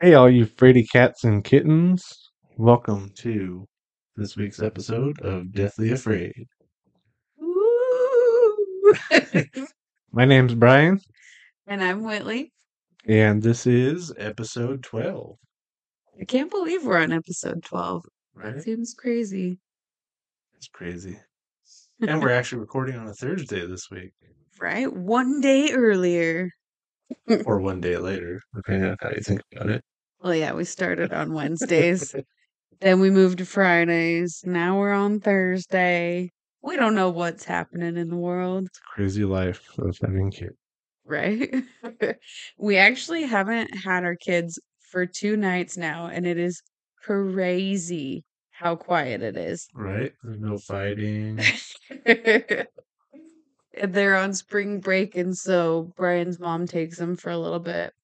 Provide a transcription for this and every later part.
Hey, all you fraidy cats and kittens. Welcome to this week's episode of Deathly Afraid. My name's Bryan, and I'm Whitlee. and this is episode 12. I can't believe we're on episode 12. Right? Seems crazy. It's crazy. And we're actually recording on a Thursday this week, right? One day earlier. Or one day later, depending on how you think about it. Well, yeah, we started on Wednesdays. then we moved to Fridays. Now we're on Thursday. We don't know what's happening in the world, It's Crazy life of having kids. right? we actually haven't had our kids for two nights now, and it is crazy how quiet it is. Right? There's no fighting. They're on spring break, and so Bryan's mom takes them for a little bit,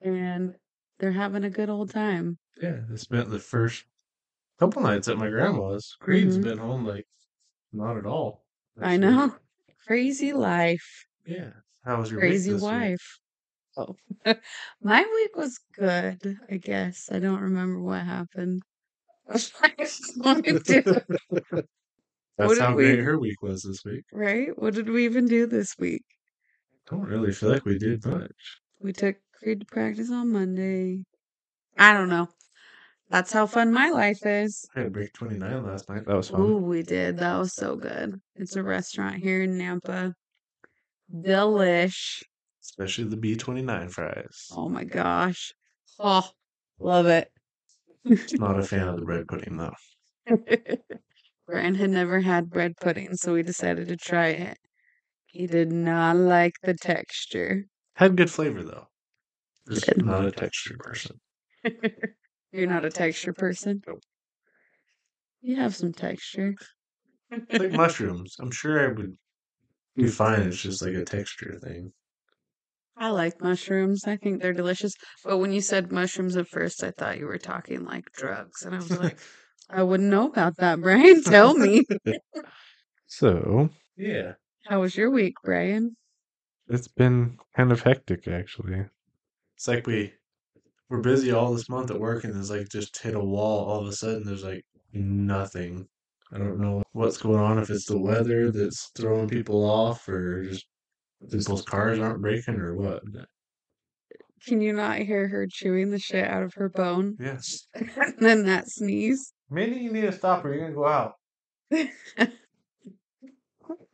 and they're having a good old time. Yeah, they spent the first couple nights at my grandma's. Creed's Mhm. been home like not at all. I know. Crazy life, Yeah. How was your crazy this week? wife. Oh, my week was good. I guess I don't remember what happened. That's What how great we- her week was this week. right? What did we even do this week? Don't really feel like we did much. We took Creed to practice on Monday. I don't know. That's how fun my life is. I had B29 last night. That was fun. Ooh, we did. That was so good. It's a restaurant here in Nampa. Delish. Especially the B29 fries. Oh my gosh. Oh, love it. Not a fan of the bread pudding though. Bryan had never had bread pudding, so we decided to try it. He did not like the texture. Had good flavor though. Just Good. not a texture person. You're not a texture person? Nope. You have some texture. Like mushrooms. I'm sure I would be fine. It's just like a texture thing. I like mushrooms. I think they're delicious. But when you said mushrooms at first, I thought you were talking like drugs. And I was like, I wouldn't know about that, Bryan. Tell me. So, yeah. How was your week, Bryan? It's been kind of hectic actually. It's like we we're busy all this month at work and there's like just hit a wall all of a sudden there's like nothing. I don't know what's going on if it's the weather that's throwing people off or just people's cars aren't breaking or what. Can you not hear her chewing the shit out of her bone? Yes. and then that sneeze. Maybe you need to stop or you're gonna go out.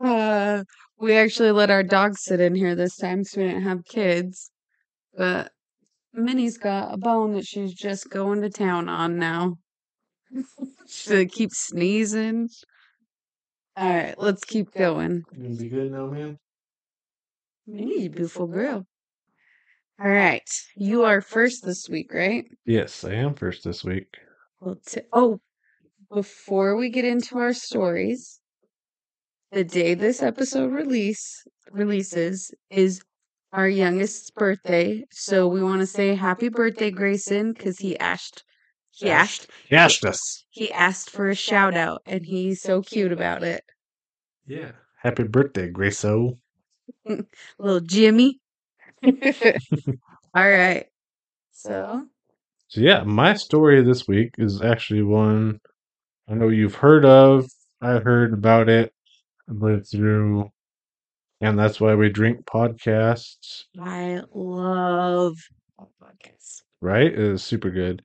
Uh, we actually let our dog sit in here this time so we didn't have kids. But Minnie's got a bone that she's just going to town on now. she keeps sneezing. All right, let's keep going. You gonna be good now, man? Minnie's a beautiful girl. All right, you are first this week, right? Yes, I am first this week. Well, t- oh, before we get into our stories, the day this episode release releases is our youngest's birthday. So we want to say happy birthday, Grayson, because he asked he asked He asked us. he asked for a shout out, and he's so cute about it. Yeah. Happy birthday, Graco. Little Jimmy. All right. So So yeah, my story this week is actually one I know you've heard of. I heard about it. I lived through, and that's why we drink podcasts. I love podcasts. Right? It is super good.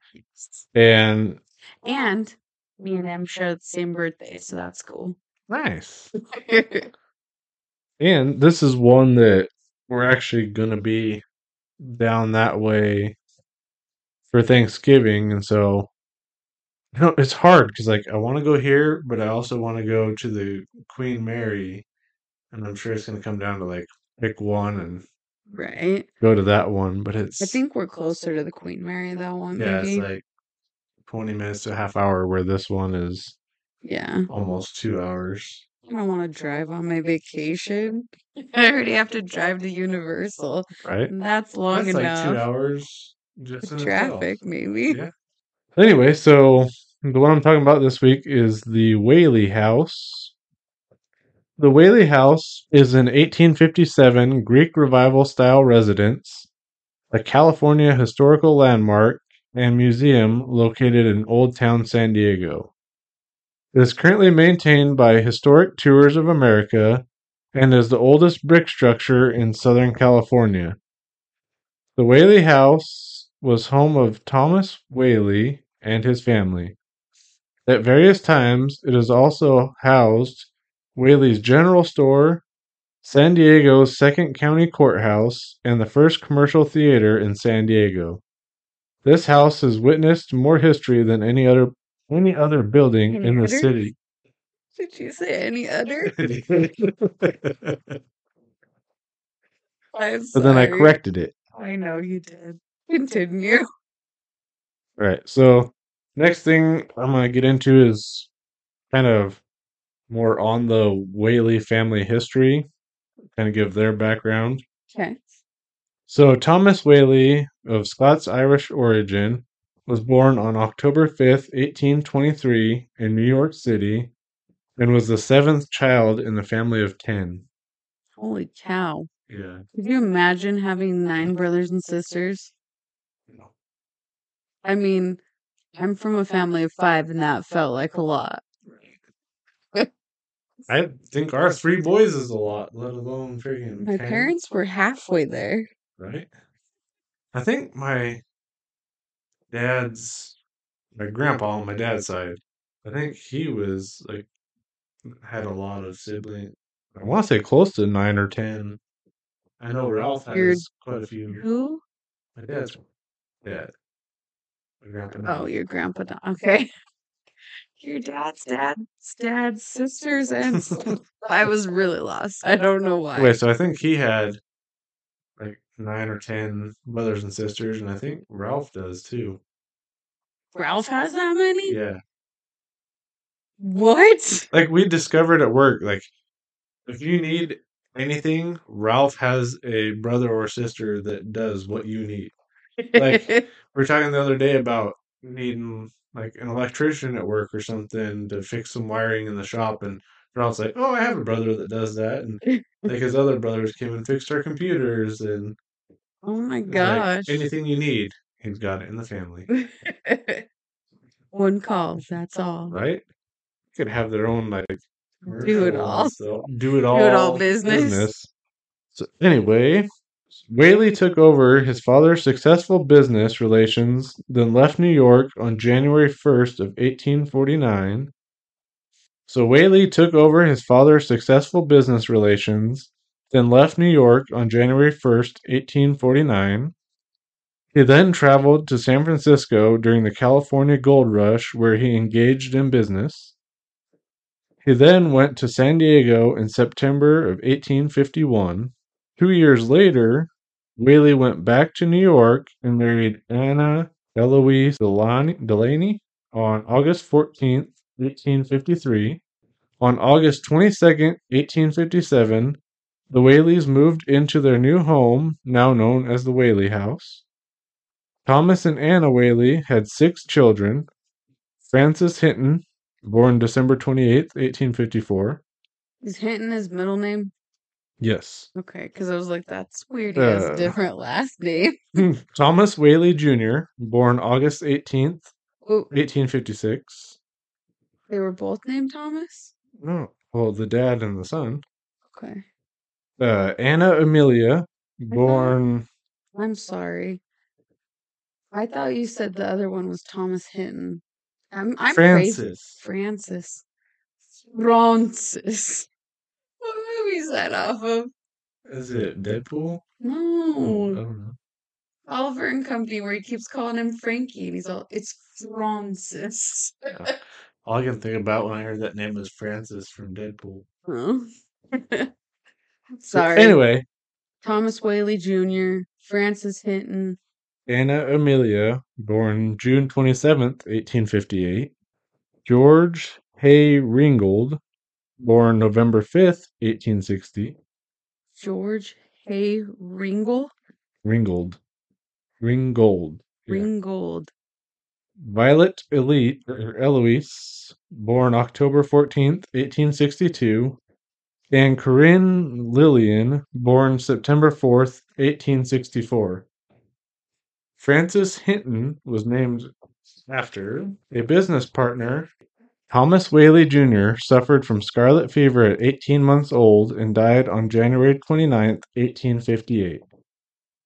And And me and him share the same birthday, so that's cool. nice. And this is one that we're actually gonna be down that way for Thanksgiving, and so you know, it's hard because like I want to go here, but I also want to go to the Queen Mary, and I'm sure it's gonna come down to like pick one and right. go to that one. But it's I think we're closer to the Queen Mary that one, yeah, maybe. it's like twenty minutes to a half hour, where this one is yeah. almost two hours. I don't want to drive on my vacation. I already have to drive to Universal. Right? And that's long That's like enough. two hours just traffic, maybe. Yeah. Anyway, so the one I'm talking about this week is the Whaley House. The Whaley House is an 1857 Greek Revival style residence, a California historical landmark, and museum located in Old Town San Diego. It is currently maintained by Historic Tours of America and is the oldest brick structure in Southern California. The Whaley House was home of Thomas Whaley and his family. At various times, it has also housed Whaley's General Store, San Diego's Second County Courthouse, and the first commercial theater in San Diego. This house has witnessed more history than any other any other building Any in the city. Did you say any other? but then I corrected it. I know you did. Continue. All right. So next thing I'm gonna get into is kind of more on the Whaley family history, kind of give their background. Okay. So Thomas Whaley of Scots Irish origin was born on October 5th, 1823 in New York City and was the seventh child in the family of 10. Holy cow. Yeah. Could you imagine having nine brothers and sisters? I mean, I'm from a family of five, and that felt like a lot. I think our three boys is a lot, let alone freaking My 10, parents were halfway there. right? I think my dad's my grandpa on my dad's side. I think he was like had a lot of siblings. I want to say close to nine or ten. I know Ralph has Your- quite a few. Who? My dad's dad. Grandpa. Oh, your grandpa. Okay. Your dad's dad's dad's sisters and. I was really lost. I don't know why. Wait, so I think he had like nine or ten brothers and sisters, and I think Ralph does too. Ralph has that many? Yeah. What? like we discovered at work like if you need anything ralph has a brother or sister that does what you need Like- we're talking the other day about needing like an electrician at work or something to fix some wiring in the shop and ralph's like oh i have a brother that does that and like his other brothers came and fixed our computers and oh my it's like, gosh. anything you need he's got it in the family One call. That's all. right could have their own like Do it all. stuff. do it all Do it all business. So anyway, Whaley took over his father's successful business relations, then left New York on January 1st of 1849. So Whaley took over his father's successful business relations, then left New York on January 1st, 1849. He then traveled to San Francisco during the California Gold Rush, where he engaged in business. He then went to San Diego in September of 1851. Two years later, Whaley went back to New York and married Anna Eloise Delaney, on August 14th, 1853. On August 22nd, 1857, the Whaleys moved into their new home, now known as the Whaley House. Thomas and Anna Whaley had six children Francis Hinton, born December 28th, 1854. Is Hinton his middle name? Yes. Okay, because I was like, that's weird. He has Uh, a different last name. Thomas Whaley Jr., born August 18th, Oh, 1856. they were both named Thomas? No, well, the dad and the son. Okay. Uh, Anna Amelia, born. I'm sorry. I thought you said the other one was Thomas Hinton. I'm, I'm crazy. Francis. Francis. Francis. Is that off of? Is it Deadpool? No. I don't know. Oliver and Company, where he keeps calling him Frankie, and he's all, it's Francis. All I can think about when I heard that name was Francis from Deadpool. Oh. Sorry. anyway, Thomas Whaley Jr., Francis Hinton. Anna Amelia, born June 27th, 1858. George Hay Ringgold, born November 5th, 1860. George Hay Ringgold. Ringgold. Ringgold. Yeah. Ringgold. Violet Elite, or er, er, Eloise, born October 14th, 1862. And Corinne Lillian, born September 4th, 1864. Francis Hinton was named after a business partner. Thomas Whaley Jr. suffered from scarlet fever at 18 months old and died on January 29, 1858.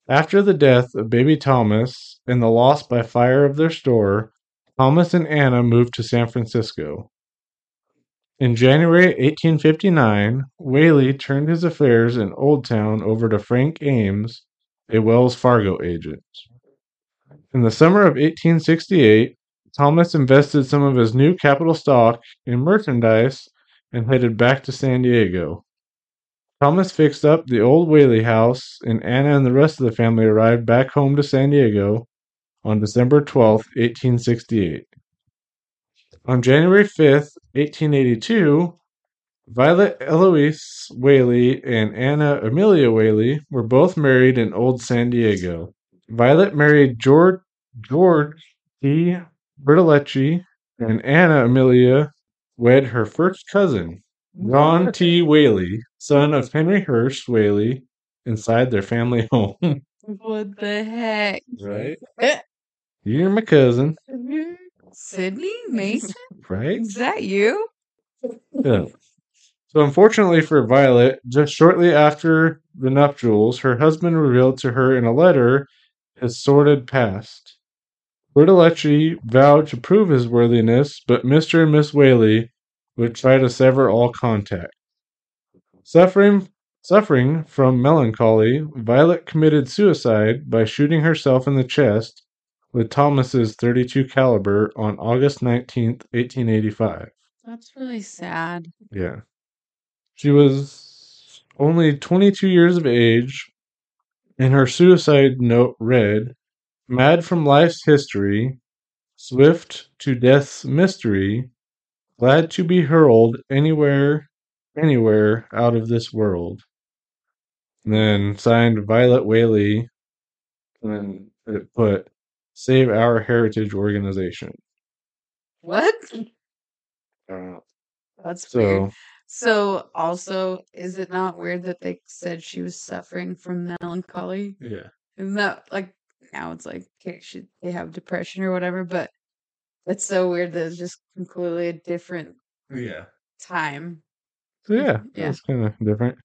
After the death of baby Thomas and the loss by fire of their store, Thomas and Anna moved to San Francisco. In January 1859, Whaley turned his affairs in Old Town over to Frank Ames, a Wells Fargo agent. In the summer of 1868, Thomas invested some of his new capital stock in merchandise and headed back to San Diego. Thomas fixed up the old Whaley house, and Anna and the rest of the family arrived back home to San Diego on December 12, 1868. On January 5th, 1882, Violet Eloise Whaley and Anna Amelia Whaley were both married in Old San Diego. Violet married George George D. Bertolacci, and Anna Amelia wed her first cousin, John T. Whaley, son of Henry Hurst Whaley, inside their family home. What the heck? right? You're my cousin, Sydney Mason? right? Is that you? Yeah. So, unfortunately for Violet, just shortly after the nuptials, her husband revealed to her in a letter his sordid past. Bertolacci vowed to prove his worthiness, but Mr. and Miss Whaley would try to sever all contact. Suffering, suffering from melancholy, Violet committed suicide by shooting herself in the chest with Thomas's 32 caliber on August 19th, 1885. That's really sad. Yeah. She was only 22 years of age, and her suicide note read Mad from life's history, swift to death's mystery, glad to be hurled anywhere, anywhere out of this world. And then signed Violet Whaley, and then it put Save Our Heritage Organization. What? That's weird. So, So, also, is it not weird that they said she was suffering from melancholy? yeah. Isn't that like now it's like, okay, should they have depression or whatever? But it's so weird that it's just completely a different Yeah. time. So yeah, mm-hmm, Yeah. that's kind of different.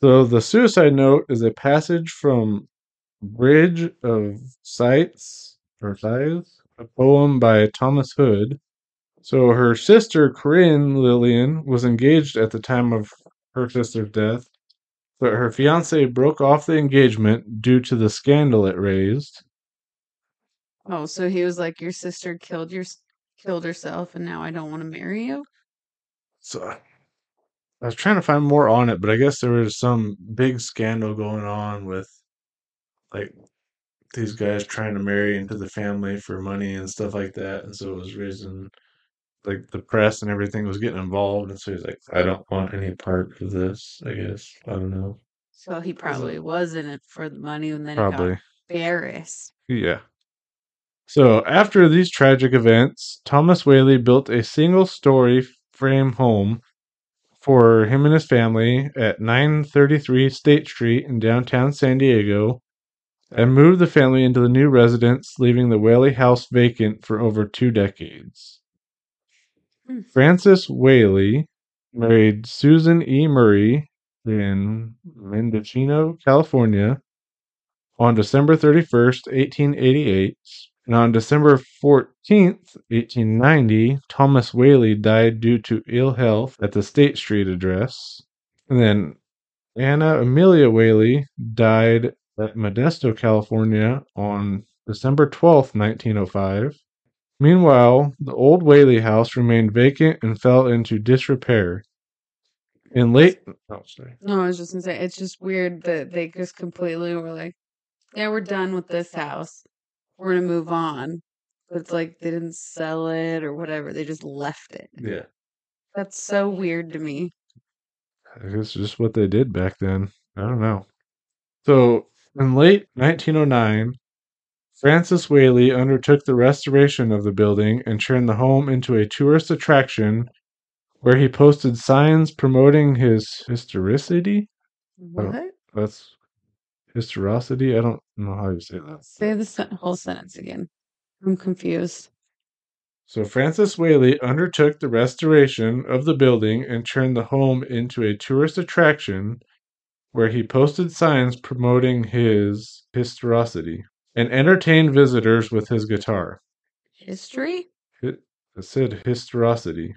So the suicide note is a passage from Bridge of Sights or Sighs, a poem by Thomas Hood. So her sister Corinne Lillian was engaged at the time of her sister's death, but her fiance broke off the engagement due to the scandal it raised. Oh, so he was like, Your sister killed your killed herself and now I don't want to marry you? So I was trying to find more on it, but I guess there was some big scandal going on with like these guys trying to marry into the family for money and stuff like that, and so it was raising like the press and everything was getting involved, and so he's like, I don't want any part of this. I guess I don't know. So he probably was in it for the money and then Probably, he embarrassed. yeah. So after these tragic events, Thomas Whaley built a single-story frame home for him and his family at 933 State Street in downtown San Diego and moved the family into the new residence, leaving the Whaley house vacant for over two decades. Hmm. Francis Whaley married Susan E. Murray in Mendocino, California on December 31st, 1888. And on December 14th, 1890, Thomas Whaley died due to ill health at the State Street address. And then Anna Amelia Whaley died at Modesto, California on December 12th, 1905. Meanwhile, the old Whaley house remained vacant and fell into disrepair. In late oh, sorry. No, I was just gonna say it's just weird that they just completely were like, Yeah, we're done with this house. We're gonna move on. But it's like they didn't sell it or whatever. They just left it. Yeah. That's so weird to me. I guess just what they did back then. I don't know. So, in late 1909, Francis Whaley undertook the restoration of the building and turned the home into a tourist attraction where he posted signs promoting his historicity. What? That's Historicity? I don't know how you say that. Say the whole sentence again. I'm confused. So Francis Whaley undertook the restoration of the building and turned the home into a tourist attraction where he posted signs promoting his historicity and entertained visitors with his guitar. History? It, it said historicity.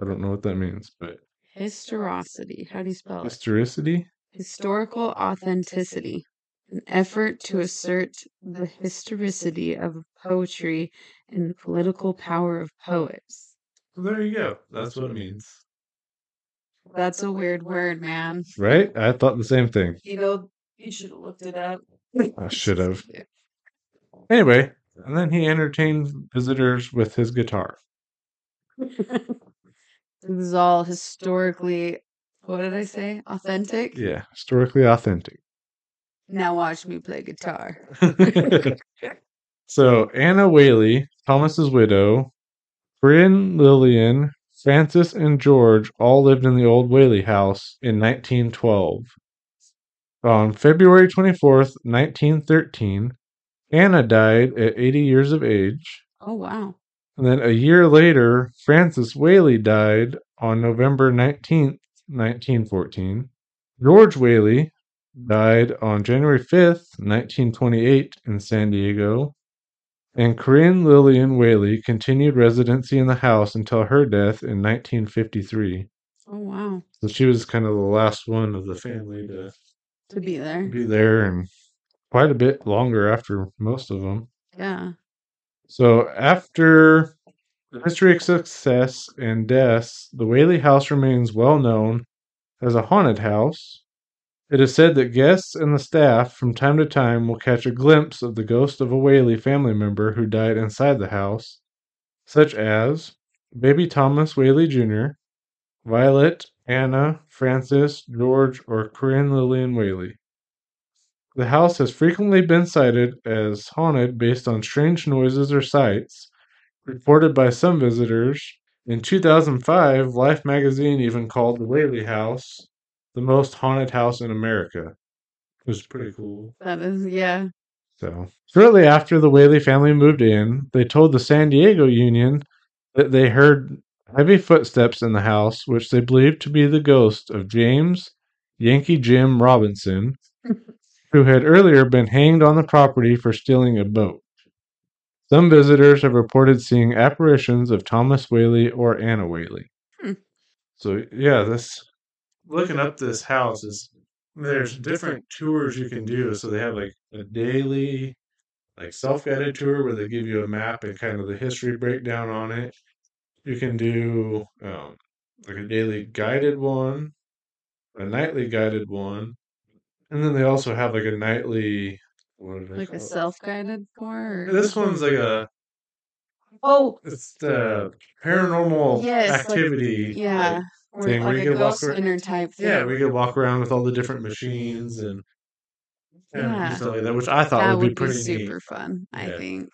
I don't know what that means, but Historicity. How do you spell it? historicity? Historical authenticity. An effort to assert the historicity of poetry and the political power of poets. There you go. That's what it means. That's a weird word, man. Right? I thought the same thing. You know, you should have looked it up. I should have. Anyway, and then he entertained visitors with his guitar. This is all historically, what did I say? Authentic? Yeah, historically authentic. Now watch me play guitar. so Anna Whaley, Thomas's widow, Corinne Lillian, Francis, and George all lived in the old Whaley house in 1912. On February 24th, 1913, Anna died at 80 years of age. Oh, wow. And then a year later, Francis Whaley died on November 19th, 1914. George Whaley died on January 5th, 1928, in San Diego. And Corinne Lillian Whaley continued residency in the house until her death in 1953. Oh, wow. So she was kind of the last one of the family to To be there. be there and quite a bit longer after most of them. Yeah. So after the history of success and deaths, the Whaley House remains well known as a haunted house. It is said that guests and the staff from time to time will catch a glimpse of the ghost of a Whaley family member who died inside the house, such as baby Thomas Whaley Jr., Violet, Anna, Francis, George, or Corinne Lillian Whaley. The house has frequently been cited as haunted based on strange noises or sights reported by some visitors. In 2005, Life magazine even called the Whaley House the most haunted house in America. It was pretty cool. That is, yeah. So, shortly after the Whaley family moved in, they told the San Diego Union that they heard heavy footsteps in the house, which they believed to be the ghost of James Yankee Jim Robinson, who had earlier been hanged on the property for stealing a boat. Some visitors have reported seeing apparitions of Thomas Whaley or Anna Whaley. Hmm. So yeah, this looking up this house is there's different tours you can do. So they have like a daily like self-guided tour where they give you a map and kind of the history breakdown on it. You can do um, like a daily guided one, a nightly guided one, and then they also have like a nightly what did Like a self guided tour? This one's like a Oh, it's the paranormal Yes, activity. yeah. like- Or thing where like you a could walk around- type thing. yeah, we could walk around with all the different machines and and Yeah. stuff like that, which I thought would be would be pretty super neat. fun, I Yeah. think.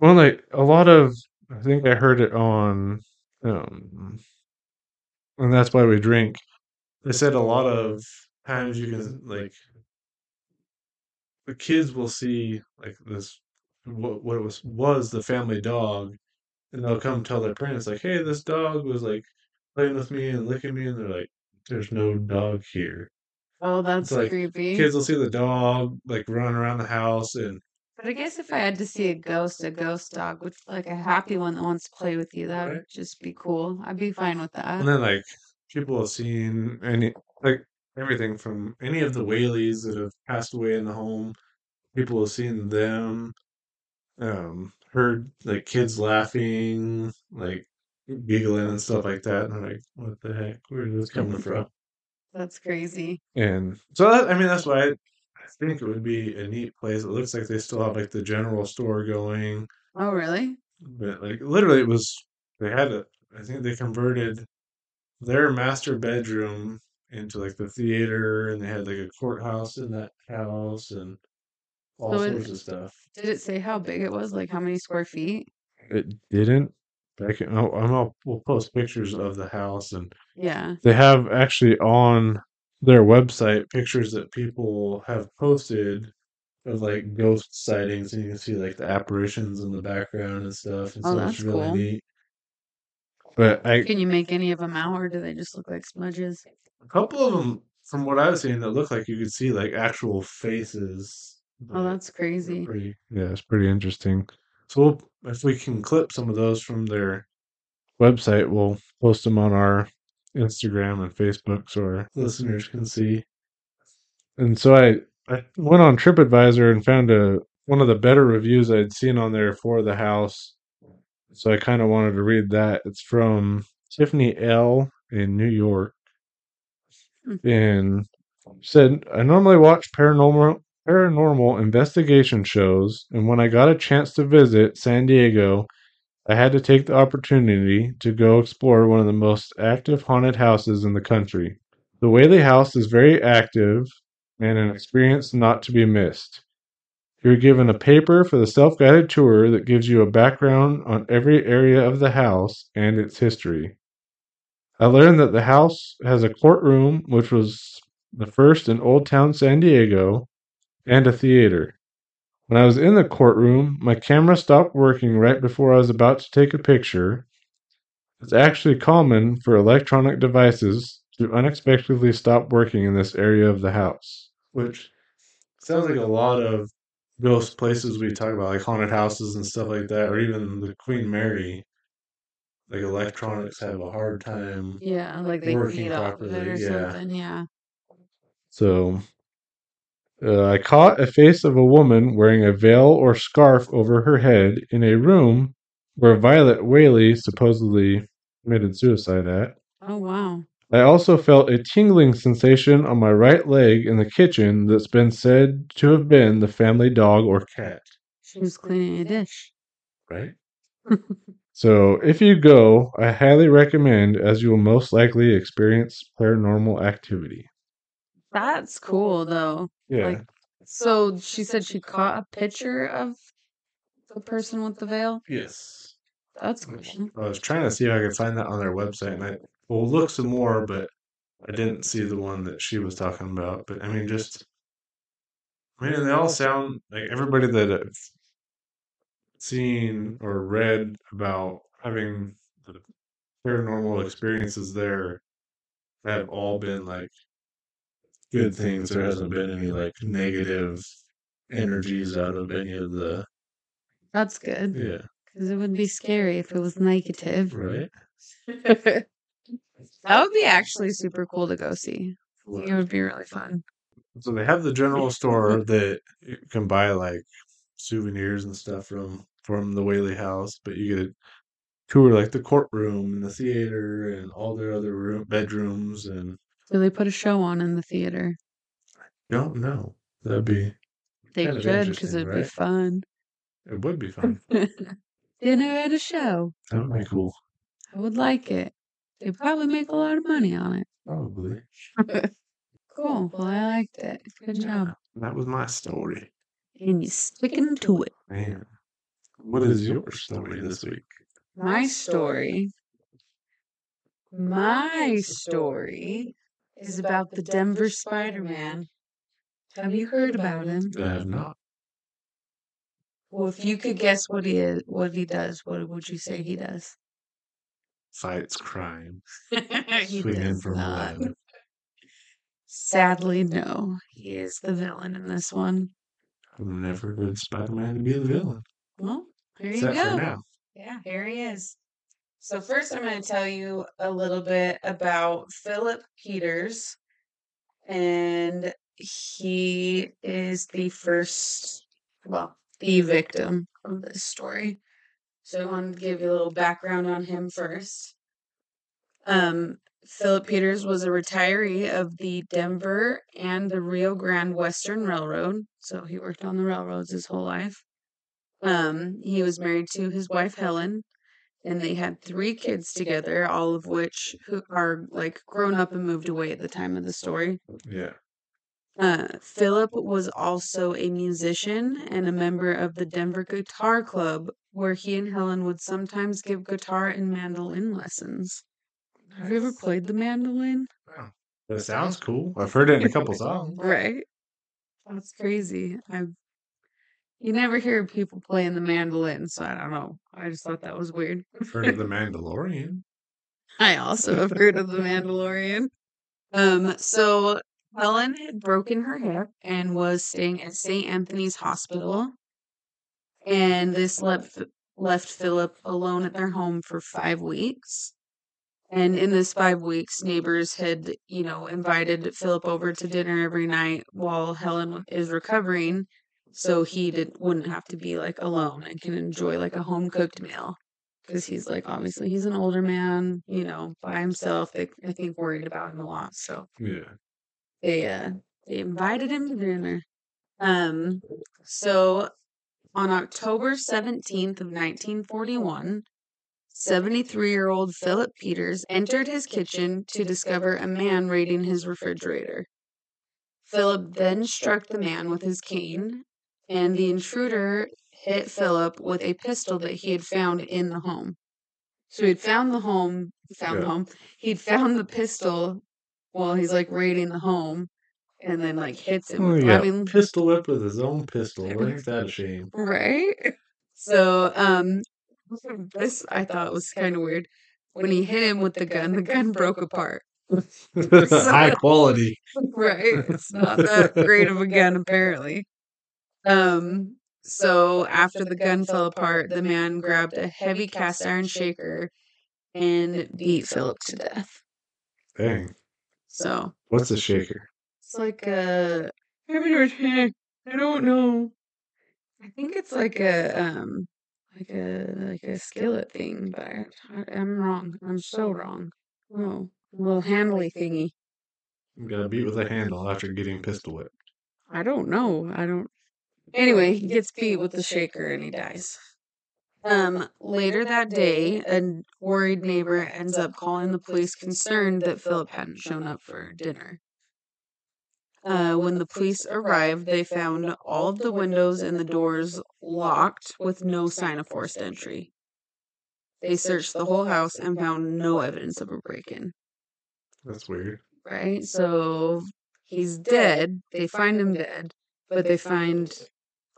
Well, like a lot of, I think I heard it on, um, and that's why we drink. They said a lot of times you can like the kids will see like this what what it was was the family dog, and they'll come tell their parents like, "Hey, this dog was like playing with me and licking me," and they're like, "There's no dog here." Oh, that's like creepy. Kids will see the dog like running around the house and But I guess if I had to see a ghost, a ghost dog which like a happy one that wants to play with you. That would just be cool. I'd be fine with that. And then like people have seen any like everything from any of the Whaleys that have passed away in the home. People have seen them, um, heard like kids laughing, like giggling and stuff like that. And I'm like, what the heck? Where is this coming from? That's crazy. And so that, I mean, that's why I, I think it would be a neat place. It looks like they still have like the general store going. Oh, really? But like literally, it was they had a. I think they converted their master bedroom into like the theater, and they had like a courthouse in that house, and all So it- sorts of stuff. Did it say how big it was? Like how many square feet? It didn't. I can. I'll, I'm. I'll, we'll post pictures of the house, and Yeah. they have actually on their website pictures that people have posted of like ghost sightings, and you can see like the apparitions in the background and stuff. And Oh, so it's that's really cool. neat. But I, Can you make any of them out, or do they just look like smudges? A couple of them, from what I was seeing, that look like you could see like actual faces. Oh, that's crazy. pretty. Yeah, it's pretty interesting. So we'll, if we can clip some of those from their website, we'll post them on our Instagram and Facebook so our listeners can see. And so I, I went on TripAdvisor and found a one of the better reviews I'd seen on there for the house. So I kind of wanted to read that. It's from Tiffany L in New York. Hmm. And said I normally watch paranormal paranormal investigation shows, and when I got a chance to visit San Diego, I had to take the opportunity to go explore one of the most active haunted houses in the country. The Whaley House is very active and an experience not to be missed. You're given a paper for the self guided tour that gives you a background on every area of the house and its history. I learned that the house has a courtroom, which was the first in Old Town San Diego, and a theater. When I was in the courtroom, my camera stopped working right before I was about to take a picture. It's actually common for electronic devices to unexpectedly stop working in this area of the house. Which sounds like a lot of ghost places we talk about, like haunted houses and stuff like that, or even the Queen Mary. Like electronics have a hard time. Yeah, like they Working feed off of properly, or yeah. something. Yeah. So uh, I caught a face of a woman wearing a veil or scarf over her head in a room where Violet Whaley supposedly committed suicide at. Oh wow. I also felt a tingling sensation on my right leg in the kitchen that's been said to have been the family dog or cat. She was cleaning a dish. Right? So if you go, I highly recommend as you will most likely experience paranormal activity. That's cool though. Yeah. Like, so she said she caught a picture of the person with the veil. yes. That's cool. I was trying to see if I could find that on their website, and I will look some more, but I didn't see the one that she was talking about. But I mean, just I mean, they all sound like everybody that I've seen or read about having the paranormal experiences there have all been like good things. There hasn't been any like negative energies out of any of the That's good. yeah Because it would be scary if it was negative. right. that would be actually super cool to go see. It would be really fun. So they have the general store that you can buy like souvenirs and stuff from from the Whaley House, but you get a tour like the courtroom and the theater and all their other room bedrooms and Do they put a show on in the theater? don't know. That'd be They should because it'd be fun. it would be fun. Dinner at a show. That would be cool. I would like it. They probably make a lot of money on it. Probably. Cool. Well, I liked it. Good job. That was my story. And you're sticking to it. Man. What is your story this week? My story. My story is about the Denver Spider Man. Have you heard about him? I have not. Well, if you could guess what he is, what he does, what would you say he does? Fights crime. he Swing in does from not. Sadly, no. He is the villain in this one. I've never heard Spider Man to be the villain. Well, here you Except go. for now. Yeah, here he is. So first I'm going to tell you a little bit about Philip Peters and he is the first well, the victim of this story. So I wanted to give you a little background on him first. Um Philip Peters was a retiree of the Denver and the Rio Grande Western Railroad. So he worked on the railroads his whole life. Um, he was married to his wife Helen, and they had three kids together, all of which who are like grown up and moved away at the time of the story. Yeah. Uh, Philip was also a musician and a member of the Denver Guitar Club, where he and Helen would sometimes give guitar and mandolin lessons. Have you ever played the mandolin? No. It sounds cool. I've heard it in a couple songs. Right? That's crazy. I've you never hear people playing the mandolin, so I don't know. I just thought that was weird. I've heard of the Mandalorian. I also have heard of the Mandalorian. Um, so Helen had broken her hip and was staying at St. Anthony's Hospital, and this left left Philip alone at their home for five weeks. And in this five weeks, neighbors had, you know, invited Philip over to dinner every night while Helen is recovering, so he didn't wouldn't have to be like alone and can enjoy like a home cooked meal. Because he's like obviously he's an older man, you know, by himself. They I think worried about him a lot. So Yeah. they uh they invited him to dinner. Um so on October 17th of 1941, 73-year-old Philip Peters entered his kitchen to discover a man raiding his refrigerator. Philip then struck the man with his cane, and the intruder hit Philip with a pistol that he had found in the home. So he'd found the home, found the home. He'd found the pistol while he's like raiding the home, and then like hits him. Oh, with- yeah. I mean, Pistol whip with his own pistol. Ain't that a shame? right? So, um, this I thought was kind of weird. When he hit him with the gun, the gun broke apart. High quality. right? It's not that great of a gun, apparently. Um, so after the gun fell apart, the man grabbed a heavy cast iron shaker and beat Philip to death. Dang. So What's a shaker? it's like a I don't know. I think it's like a um like a like a skillet thing, but I, I'm wrong. I'm so wrong. Oh, a little handly thingy. You got beat with a handle after getting pistol whipped. I don't know. I don't. Anyway, he gets beat with the shaker and he dies. Um, later that day, a worried neighbor ends up calling the police concerned that Philip hadn't shown up for dinner. Uh, when the police arrived, they found all of the windows and the doors locked with no sign of forced entry. They searched the whole house and found no evidence of a break in That's weird. right? So he's dead. They find him dead, but they find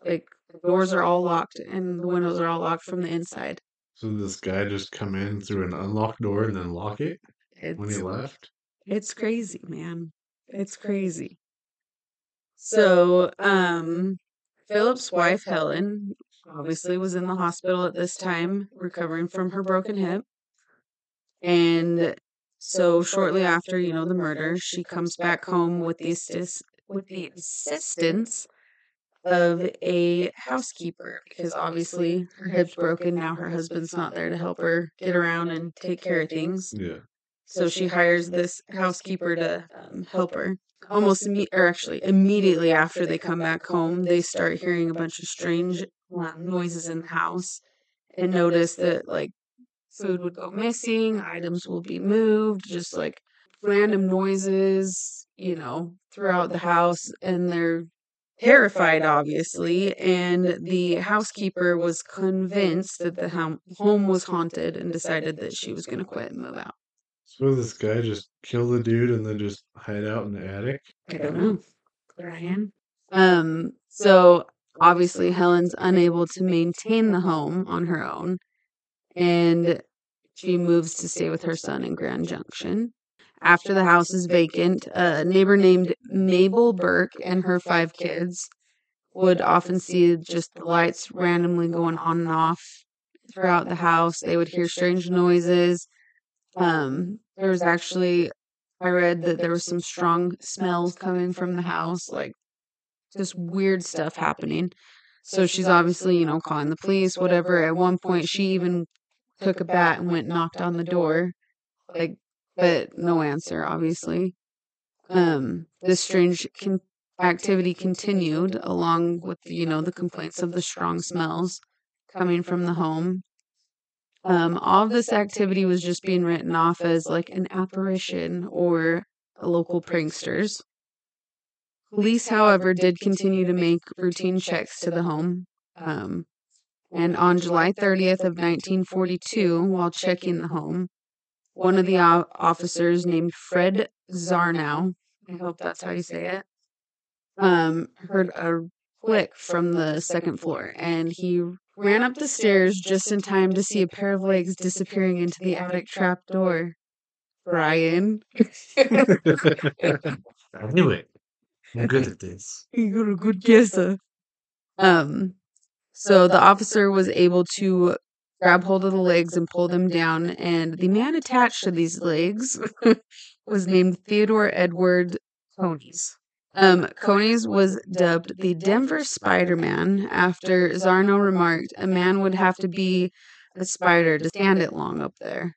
like the doors are all locked and the windows are all locked from the inside. So this guy just come in through an unlocked door and then lock it when he left? it's crazy, man. It's crazy. So, um, Philip's wife Helen obviously was in the hospital at this time, recovering from her broken hip, and so shortly after, you know, the murder, she comes back home with the assist with the assistance of a housekeeper because obviously her hip's broken. Now her husband's not there to help her get around and take care of things. Yeah. So she hires this housekeeper to um, help her. Almost imme- or actually immediately after they come back home, they start hearing a bunch of strange noises in the house and notice that like food would go missing, items will be moved, just like random noises, you know, throughout the house, and they're terrified, obviously. And the housekeeper was convinced that the hom- home was haunted and decided that she was going to quit and move out. So this guy just kill the dude and then just hide out in the attic? I don't know. Bryan. Um, so obviously Helen's unable to maintain the home on her own and she moves to stay with her son in Grand Junction. After the house is vacant, a neighbor named Mabel Burke and her five kids would often see just the lights randomly going on and off throughout the house. They would hear strange noises. Um, there was actually I read that there was some strong smells coming from the house, like just weird stuff happening. So she's obviously, you know, calling the police, whatever. At one point, she even took a bat and went knocked on the door, like, but no answer, obviously. Um, this strange con- activity continued along with, you know, the complaints of the strong smells coming from the home. Um, all of this activity was just being written off as like an apparition or a local pranksters. Police, however, did continue to make routine checks to the home. Um, and on July 30th of 1942, while checking the home, one of the officers named Fred Zarnow, I hope that's how you say it, um, heard a click from the second floor and he ran up the stairs just in time to see a pair of legs disappearing into the attic trap door. Bryan. I knew it. I'm good at this. You got a good guesser. Um, so the officer was able to grab hold of the legs and pull them down, and the man attached to these legs was named Theodore Edward Coneys. Um, Coneys was dubbed the Denver Spider Man after Zarnow remarked a man would have to be a spider to stand it long up there.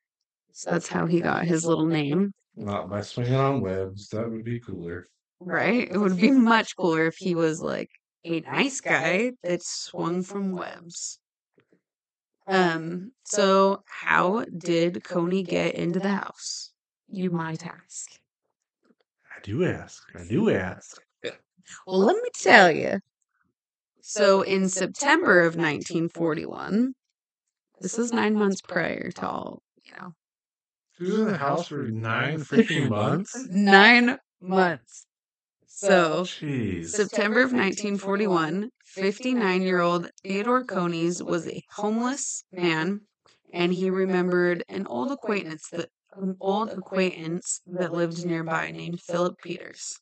So that's how he got his little name. Not by swinging on webs. That would be cooler. Right? It would be much cooler if he was like a nice guy that swung from webs. Um, so how did Coney get into the house? You might ask. I do ask. I do mm-hmm. ask. Well, let me tell you. So in September of 1941, this is nine months prior to all, you know, She was in the house for nine freaking months. nine months. So Jeez. September of 1941, 59 year old Theodore Coneys was a homeless man, and he remembered an old acquaintance that an old acquaintance that lived nearby named Philip Peters.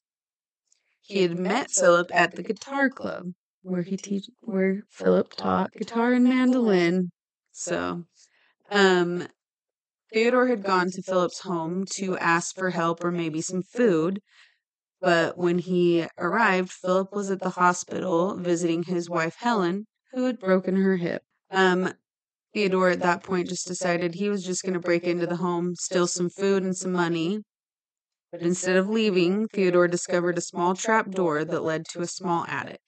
He had met Philip at the guitar club where he where Philip taught guitar and mandolin. So, um, Theodore had gone to Philip's home to ask for help or maybe some food, but when he arrived, Philip was at the hospital visiting his wife Helen, who had broken her hip. Um, Theodore at that point just decided he was just going to break into the home, steal some food and some money. But instead of leaving, Theodore discovered a small trap door that led to a small attic.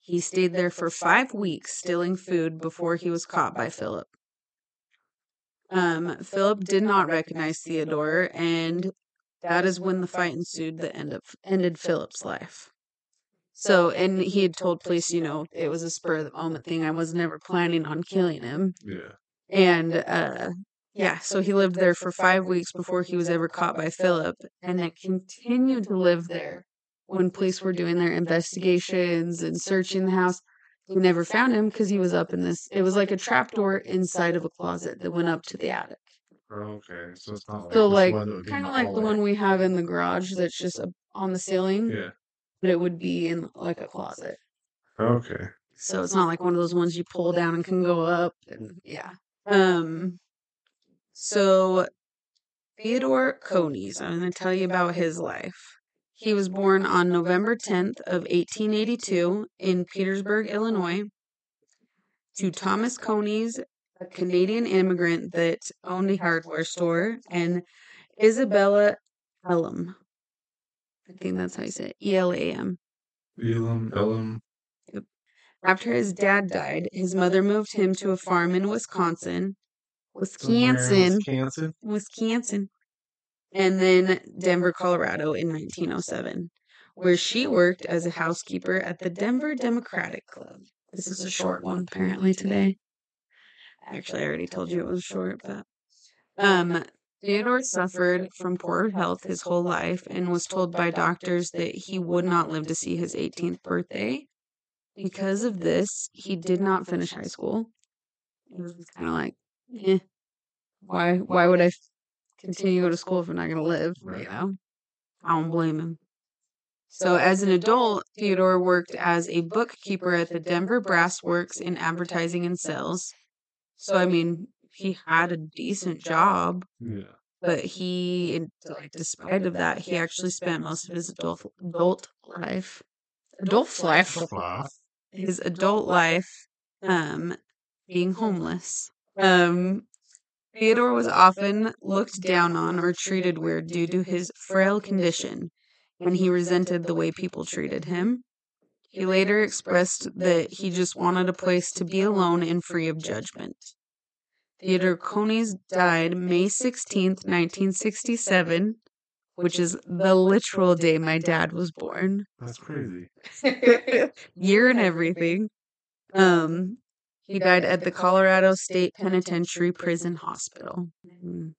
He stayed there for five weeks stealing food before he was caught by Philip. Um, Philip did not recognize Theodore, and that is when the fight ensued that ended Philip's life. So, and he had told police, you know, it was a spur of the moment thing. I was never planning on killing him. Yeah. And uh yeah, so he lived there for five weeks before he was ever caught by Philip, and then continued to live there when police were doing their investigations and searching the house. They never found him because he was up in this. It was like a trapdoor inside of a closet that went up to the attic. Okay. So it's not like So like one that would be in kind of like the one we have in the garage that's just up on the ceiling, Yeah. But it would be in like a closet. Okay. So it's not like one of those ones you pull down and can go up. And yeah. Um. So Theodore Coneys, I'm going to tell you about his life. He was born on November 10th of 1882 in Petersburg, Illinois, to Thomas Coneys, a Canadian immigrant that owned a hardware store, and Isabella Elam. I think that's how you say it. E L A M. Elam, Elam. After his dad died, his mother moved him to a farm in Wisconsin. in Wisconsin. Wisconsin. Wisconsin. And then Denver, Colorado in 1907, where she worked as a housekeeper at the Denver Democratic Club. This is a short one, apparently, today. Actually, I already told you it was short, but. Um, Theodore suffered from poor health his whole life and was told by doctors that he would not live to see his 18th birthday. Because of this, he did not finish high school. It was kind of like, eh, why? Why would I continue to go to school if I'm not going to live? You know, I don't blame him. So, as an adult, Theodore worked as a bookkeeper at the Denver Brass Works in advertising and sales. So, I mean, he had a decent job, Yeah. but he, like, despite of that, he actually spent most of his adult adult life, adult life, his adult life, um, being homeless. Um, Theodore was often looked down on or treated weird due to his frail condition, and he resented the way people treated him. He later expressed that he just wanted a place to be alone and free of judgment. Theodore Coneys died May 16th, 1967, which is the literal day my dad was born. That's crazy. Year and everything. Um, he died at the Colorado State Penitentiary Prison Hospital. Mm.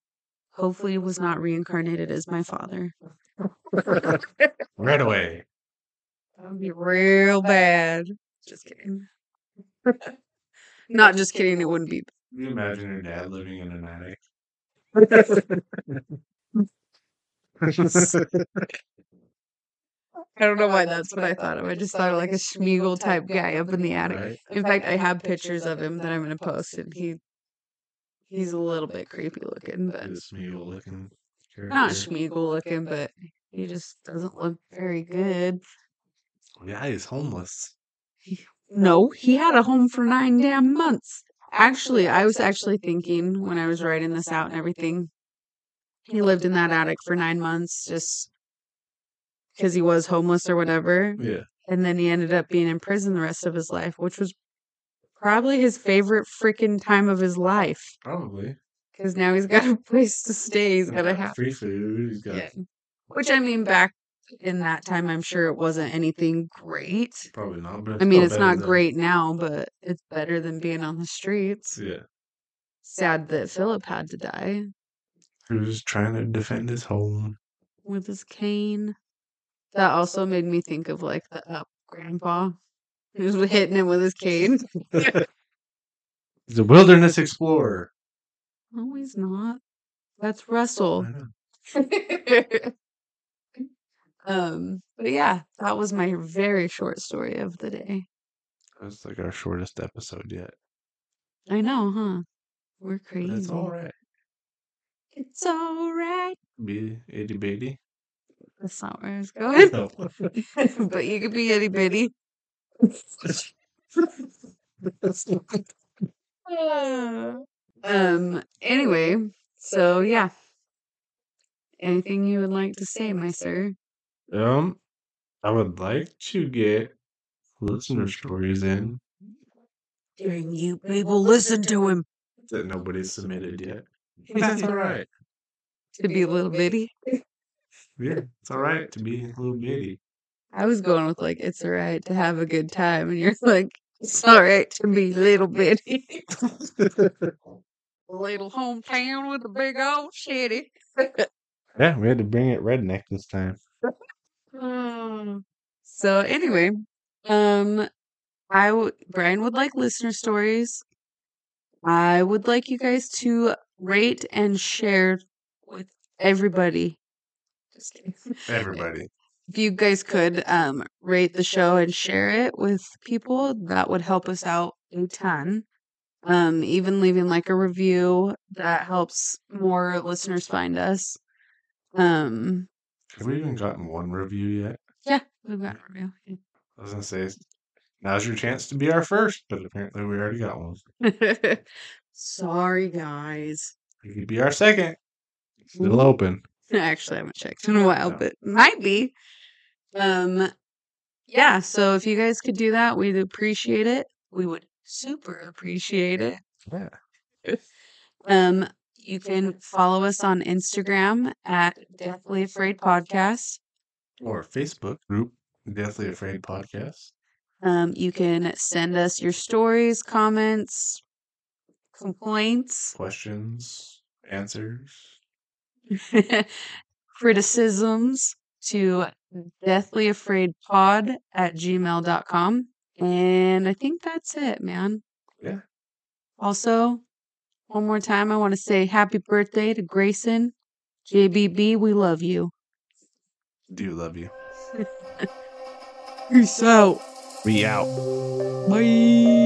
hopefully he was not reincarnated as my father. right away. That would be real bad. Just kidding. not just kidding. It wouldn't be. Can you imagine your dad living in an attic? I don't know why that's what I thought of. I just thought of like a Schmiegel type guy up in the attic. Right? In fact, I have pictures of him that I'm going to post, and he he's a little bit creepy looking, but Smeagol looking character. not Schmiegel looking, but he just doesn't look very good. Yeah, he's homeless. No, he had a home for nine damn months. Actually, I was actually thinking when I was writing this out and everything, he lived in that attic for nine months just because he was homeless or whatever. Yeah. And then he ended up being in prison the rest of his life, which was probably his favorite freaking time of his life Probably. because now he's got a place to stay. He's got a house. free food. He's got Yeah. Which I mean, back in that time, I'm sure it wasn't anything great. probably not. But I mean, it's not than- great now, but it's better than being on the streets. Yeah. Sad that Philip had to die He was trying to defend his home? with his cane. That also made me think of like the up grandpa who's hitting him with his cane. He's a wilderness explorer. No, he's not. That's Russell. Um, but yeah, that was my very short story of the day. That's like our shortest episode yet. I know, huh? We're crazy. it's all right. It's all right. Be itty bitty. That's not where I was going. No. but you could be itty bitty. um. Anyway, so yeah. Anything you would like to say, my sir? Um, I would like to get listener stories in Dang you people, listen to him. that nobody's submitted yet. That's all right. To be a little bitty. Yeah, it's all right to be a little bitty. I was going with like it's all right to have a good time, and you're like it's all right to be little bitty. little hometown with a big old city. yeah, we had to bring it redneck this time. Mm. So anyway, um, I w- Bryan would like listener stories. I would like you guys to rate and share with everybody. Just kidding. Everybody. If you guys could um rate the show and share it with people, that would help us out a ton. Um, even leaving like a review that helps more listeners find us. Um, Have we even gotten one review yet? yeah, we've got a review. I was gonna say now's your chance to be our first, but apparently we already got one. Sorry, guys. You could be our second. Still open. Actually, I haven't checked in a while, No. but might be. Um, yeah. So if you guys could do that, we'd appreciate it. We would super appreciate it. Yeah. Um, you can follow us on Instagram at Deathly Afraid Podcast. Or Facebook group, Deathly Afraid Podcast. Um, you can send us your stories, comments, complaints, Questions, answers. criticisms to deathlyafraidpod at gmail.com. And I think that's it, man. Yeah. Also, one more time, I want to say happy birthday to Grayson. JBB, we love you. Do love you. Peace out. We out. Bye.